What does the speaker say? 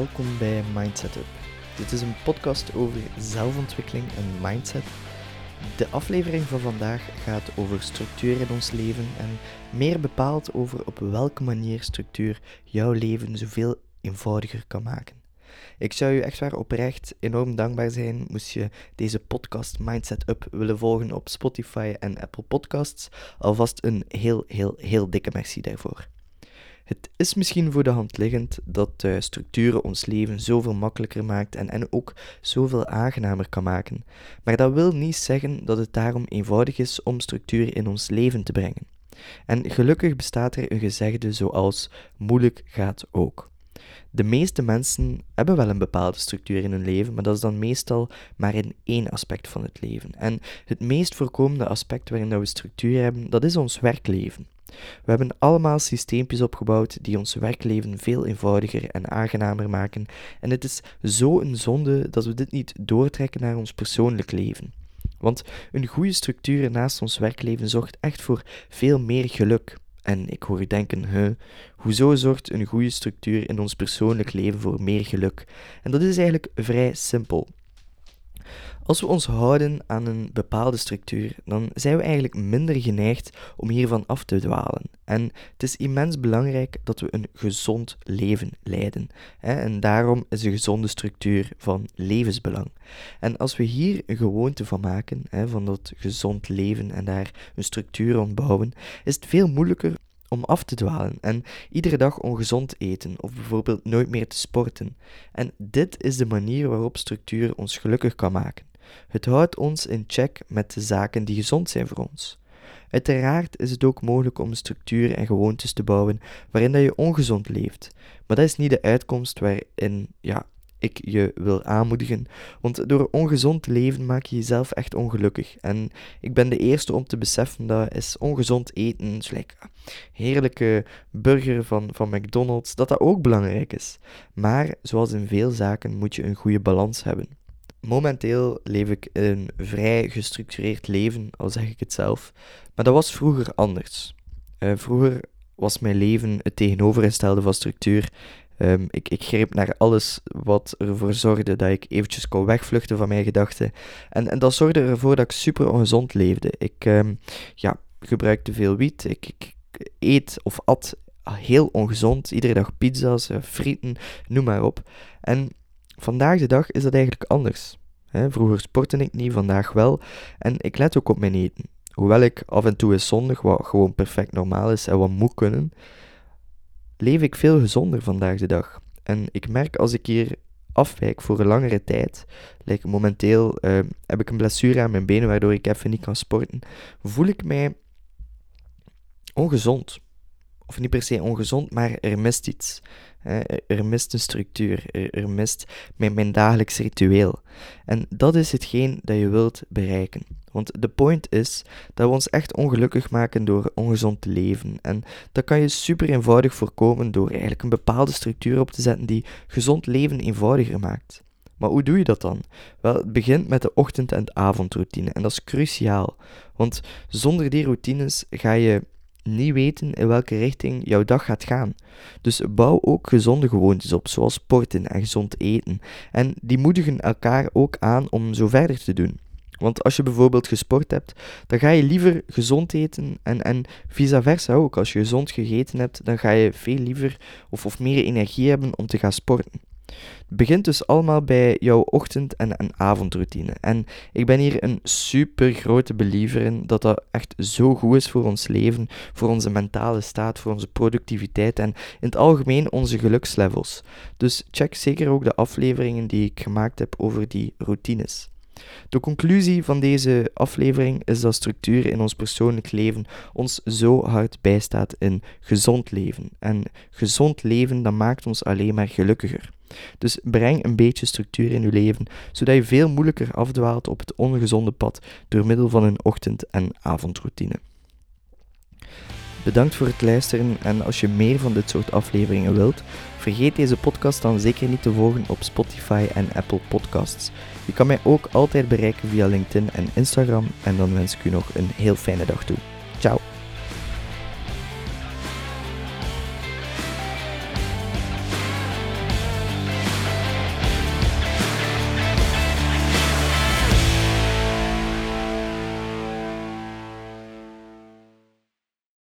welkom bij Mindset Up. Dit is een podcast over zelfontwikkeling en mindset. De aflevering van vandaag gaat over structuur in ons leven en meer bepaald over op welke manier structuur jouw leven zoveel eenvoudiger kan maken. Ik zou je echt waar oprecht enorm dankbaar zijn moest je deze podcast Mindset Up willen volgen op Spotify en Apple Podcasts. Alvast een heel, heel, heel dikke merci daarvoor. Het is misschien voor de hand liggend dat structuren ons leven zoveel makkelijker maakt en, en ook zoveel aangenamer kan maken. Maar dat wil niet zeggen dat het daarom eenvoudig is om structuur in ons leven te brengen. En gelukkig bestaat er een gezegde zoals moeilijk gaat ook. De meeste mensen hebben wel een bepaalde structuur in hun leven, maar dat is dan meestal maar in één aspect van het leven. En het meest voorkomende aspect waarin we structuur hebben, dat is ons werkleven. We hebben allemaal systeempjes opgebouwd die ons werkleven veel eenvoudiger en aangenamer maken, en het is zo een zonde dat we dit niet doortrekken naar ons persoonlijk leven. Want een goede structuur naast ons werkleven zorgt echt voor veel meer geluk. En ik hoor u denken, huh, hoezo zorgt een goede structuur in ons persoonlijk leven voor meer geluk? En dat is eigenlijk vrij simpel. Als we ons houden aan een bepaalde structuur, dan zijn we eigenlijk minder geneigd om hiervan af te dwalen. En het is immens belangrijk dat we een gezond leven leiden. En daarom is een gezonde structuur van levensbelang. En als we hier een gewoonte van maken, van dat gezond leven en daar een structuur rond bouwen, is het veel moeilijker om af te dwalen en iedere dag ongezond eten of bijvoorbeeld nooit meer te sporten. En dit is de manier waarop structuur ons gelukkig kan maken. Het houdt ons in check met de zaken die gezond zijn voor ons. Uiteraard is het ook mogelijk om structuren en gewoontes te bouwen waarin dat je ongezond leeft, maar dat is niet de uitkomst waarin ja, ik je wil aanmoedigen, want door ongezond leven maak je jezelf echt ongelukkig. En ik ben de eerste om te beseffen dat is ongezond eten, zoals heerlijke burger van, van McDonald's, dat dat ook belangrijk is. Maar zoals in veel zaken moet je een goede balans hebben. Momenteel leef ik een vrij gestructureerd leven, al zeg ik het zelf. Maar dat was vroeger anders. Uh, vroeger was mijn leven het tegenovergestelde van structuur. Um, ik, ik greep naar alles wat ervoor zorgde dat ik eventjes kon wegvluchten van mijn gedachten. En, en dat zorgde ervoor dat ik super ongezond leefde. Ik um, ja, gebruikte veel wiet. Ik, ik eet of at heel ongezond. Iedere dag pizza's, eh, frieten, noem maar op. En Vandaag de dag is dat eigenlijk anders. vroeger sportte ik niet, vandaag wel. En ik let ook op mijn eten. Hoewel ik af en toe is zondig, wat gewoon perfect normaal is en wat moet kunnen, leef ik veel gezonder vandaag de dag. En ik merk als ik hier afwijk voor een langere tijd, momenteel uh, heb ik een blessure aan mijn benen waardoor ik even niet kan sporten, voel ik mij ongezond. Of niet per se ongezond, maar er mist iets. Er mist een structuur, er, mist mijn, mijn dagelijks ritueel. En dat is hetgeen dat je wilt bereiken. Want de point is dat we ons echt ongelukkig maken door ongezond te leven. En dat kan je super eenvoudig voorkomen door eigenlijk een bepaalde structuur op te zetten die gezond leven eenvoudiger maakt. Maar hoe doe je dat dan? Wel, het begint met de ochtend- en avondroutine. En dat is cruciaal. Want zonder die routines ga je niet weten in welke richting jouw dag gaat gaan. Dus bouw ook gezonde gewoontes op, zoals sporten en gezond eten. En die moedigen elkaar ook aan om zo verder te doen. Want als je bijvoorbeeld gesport hebt, dan ga je liever gezond eten en, en vice versa ook. Als je gezond gegeten hebt, dan ga je veel liever of, of meer energie hebben om te gaan sporten. Het begint dus allemaal bij jouw ochtend- en, en avondroutine. En ik ben hier een super grote believer in dat dat echt zo goed is voor ons leven, voor onze mentale staat, voor onze productiviteit en in het algemeen onze gelukslevels. Dus check zeker ook de afleveringen die ik gemaakt heb over die routines. De conclusie van deze aflevering is dat structuur in ons persoonlijk leven ons zo hard bijstaat in gezond leven. En gezond leven, dat maakt ons alleen maar gelukkiger. Dus breng een beetje structuur in je leven, zodat je veel moeilijker afdwaalt op het ongezonde pad door middel van een ochtend- en avondroutine. Bedankt voor het luisteren en als je meer van dit soort afleveringen wilt, vergeet deze podcast dan zeker niet te volgen op Spotify en Apple Podcasts. Je kan mij ook altijd bereiken via LinkedIn en Instagram en dan wens ik u nog een heel fijne dag toe. Ciao!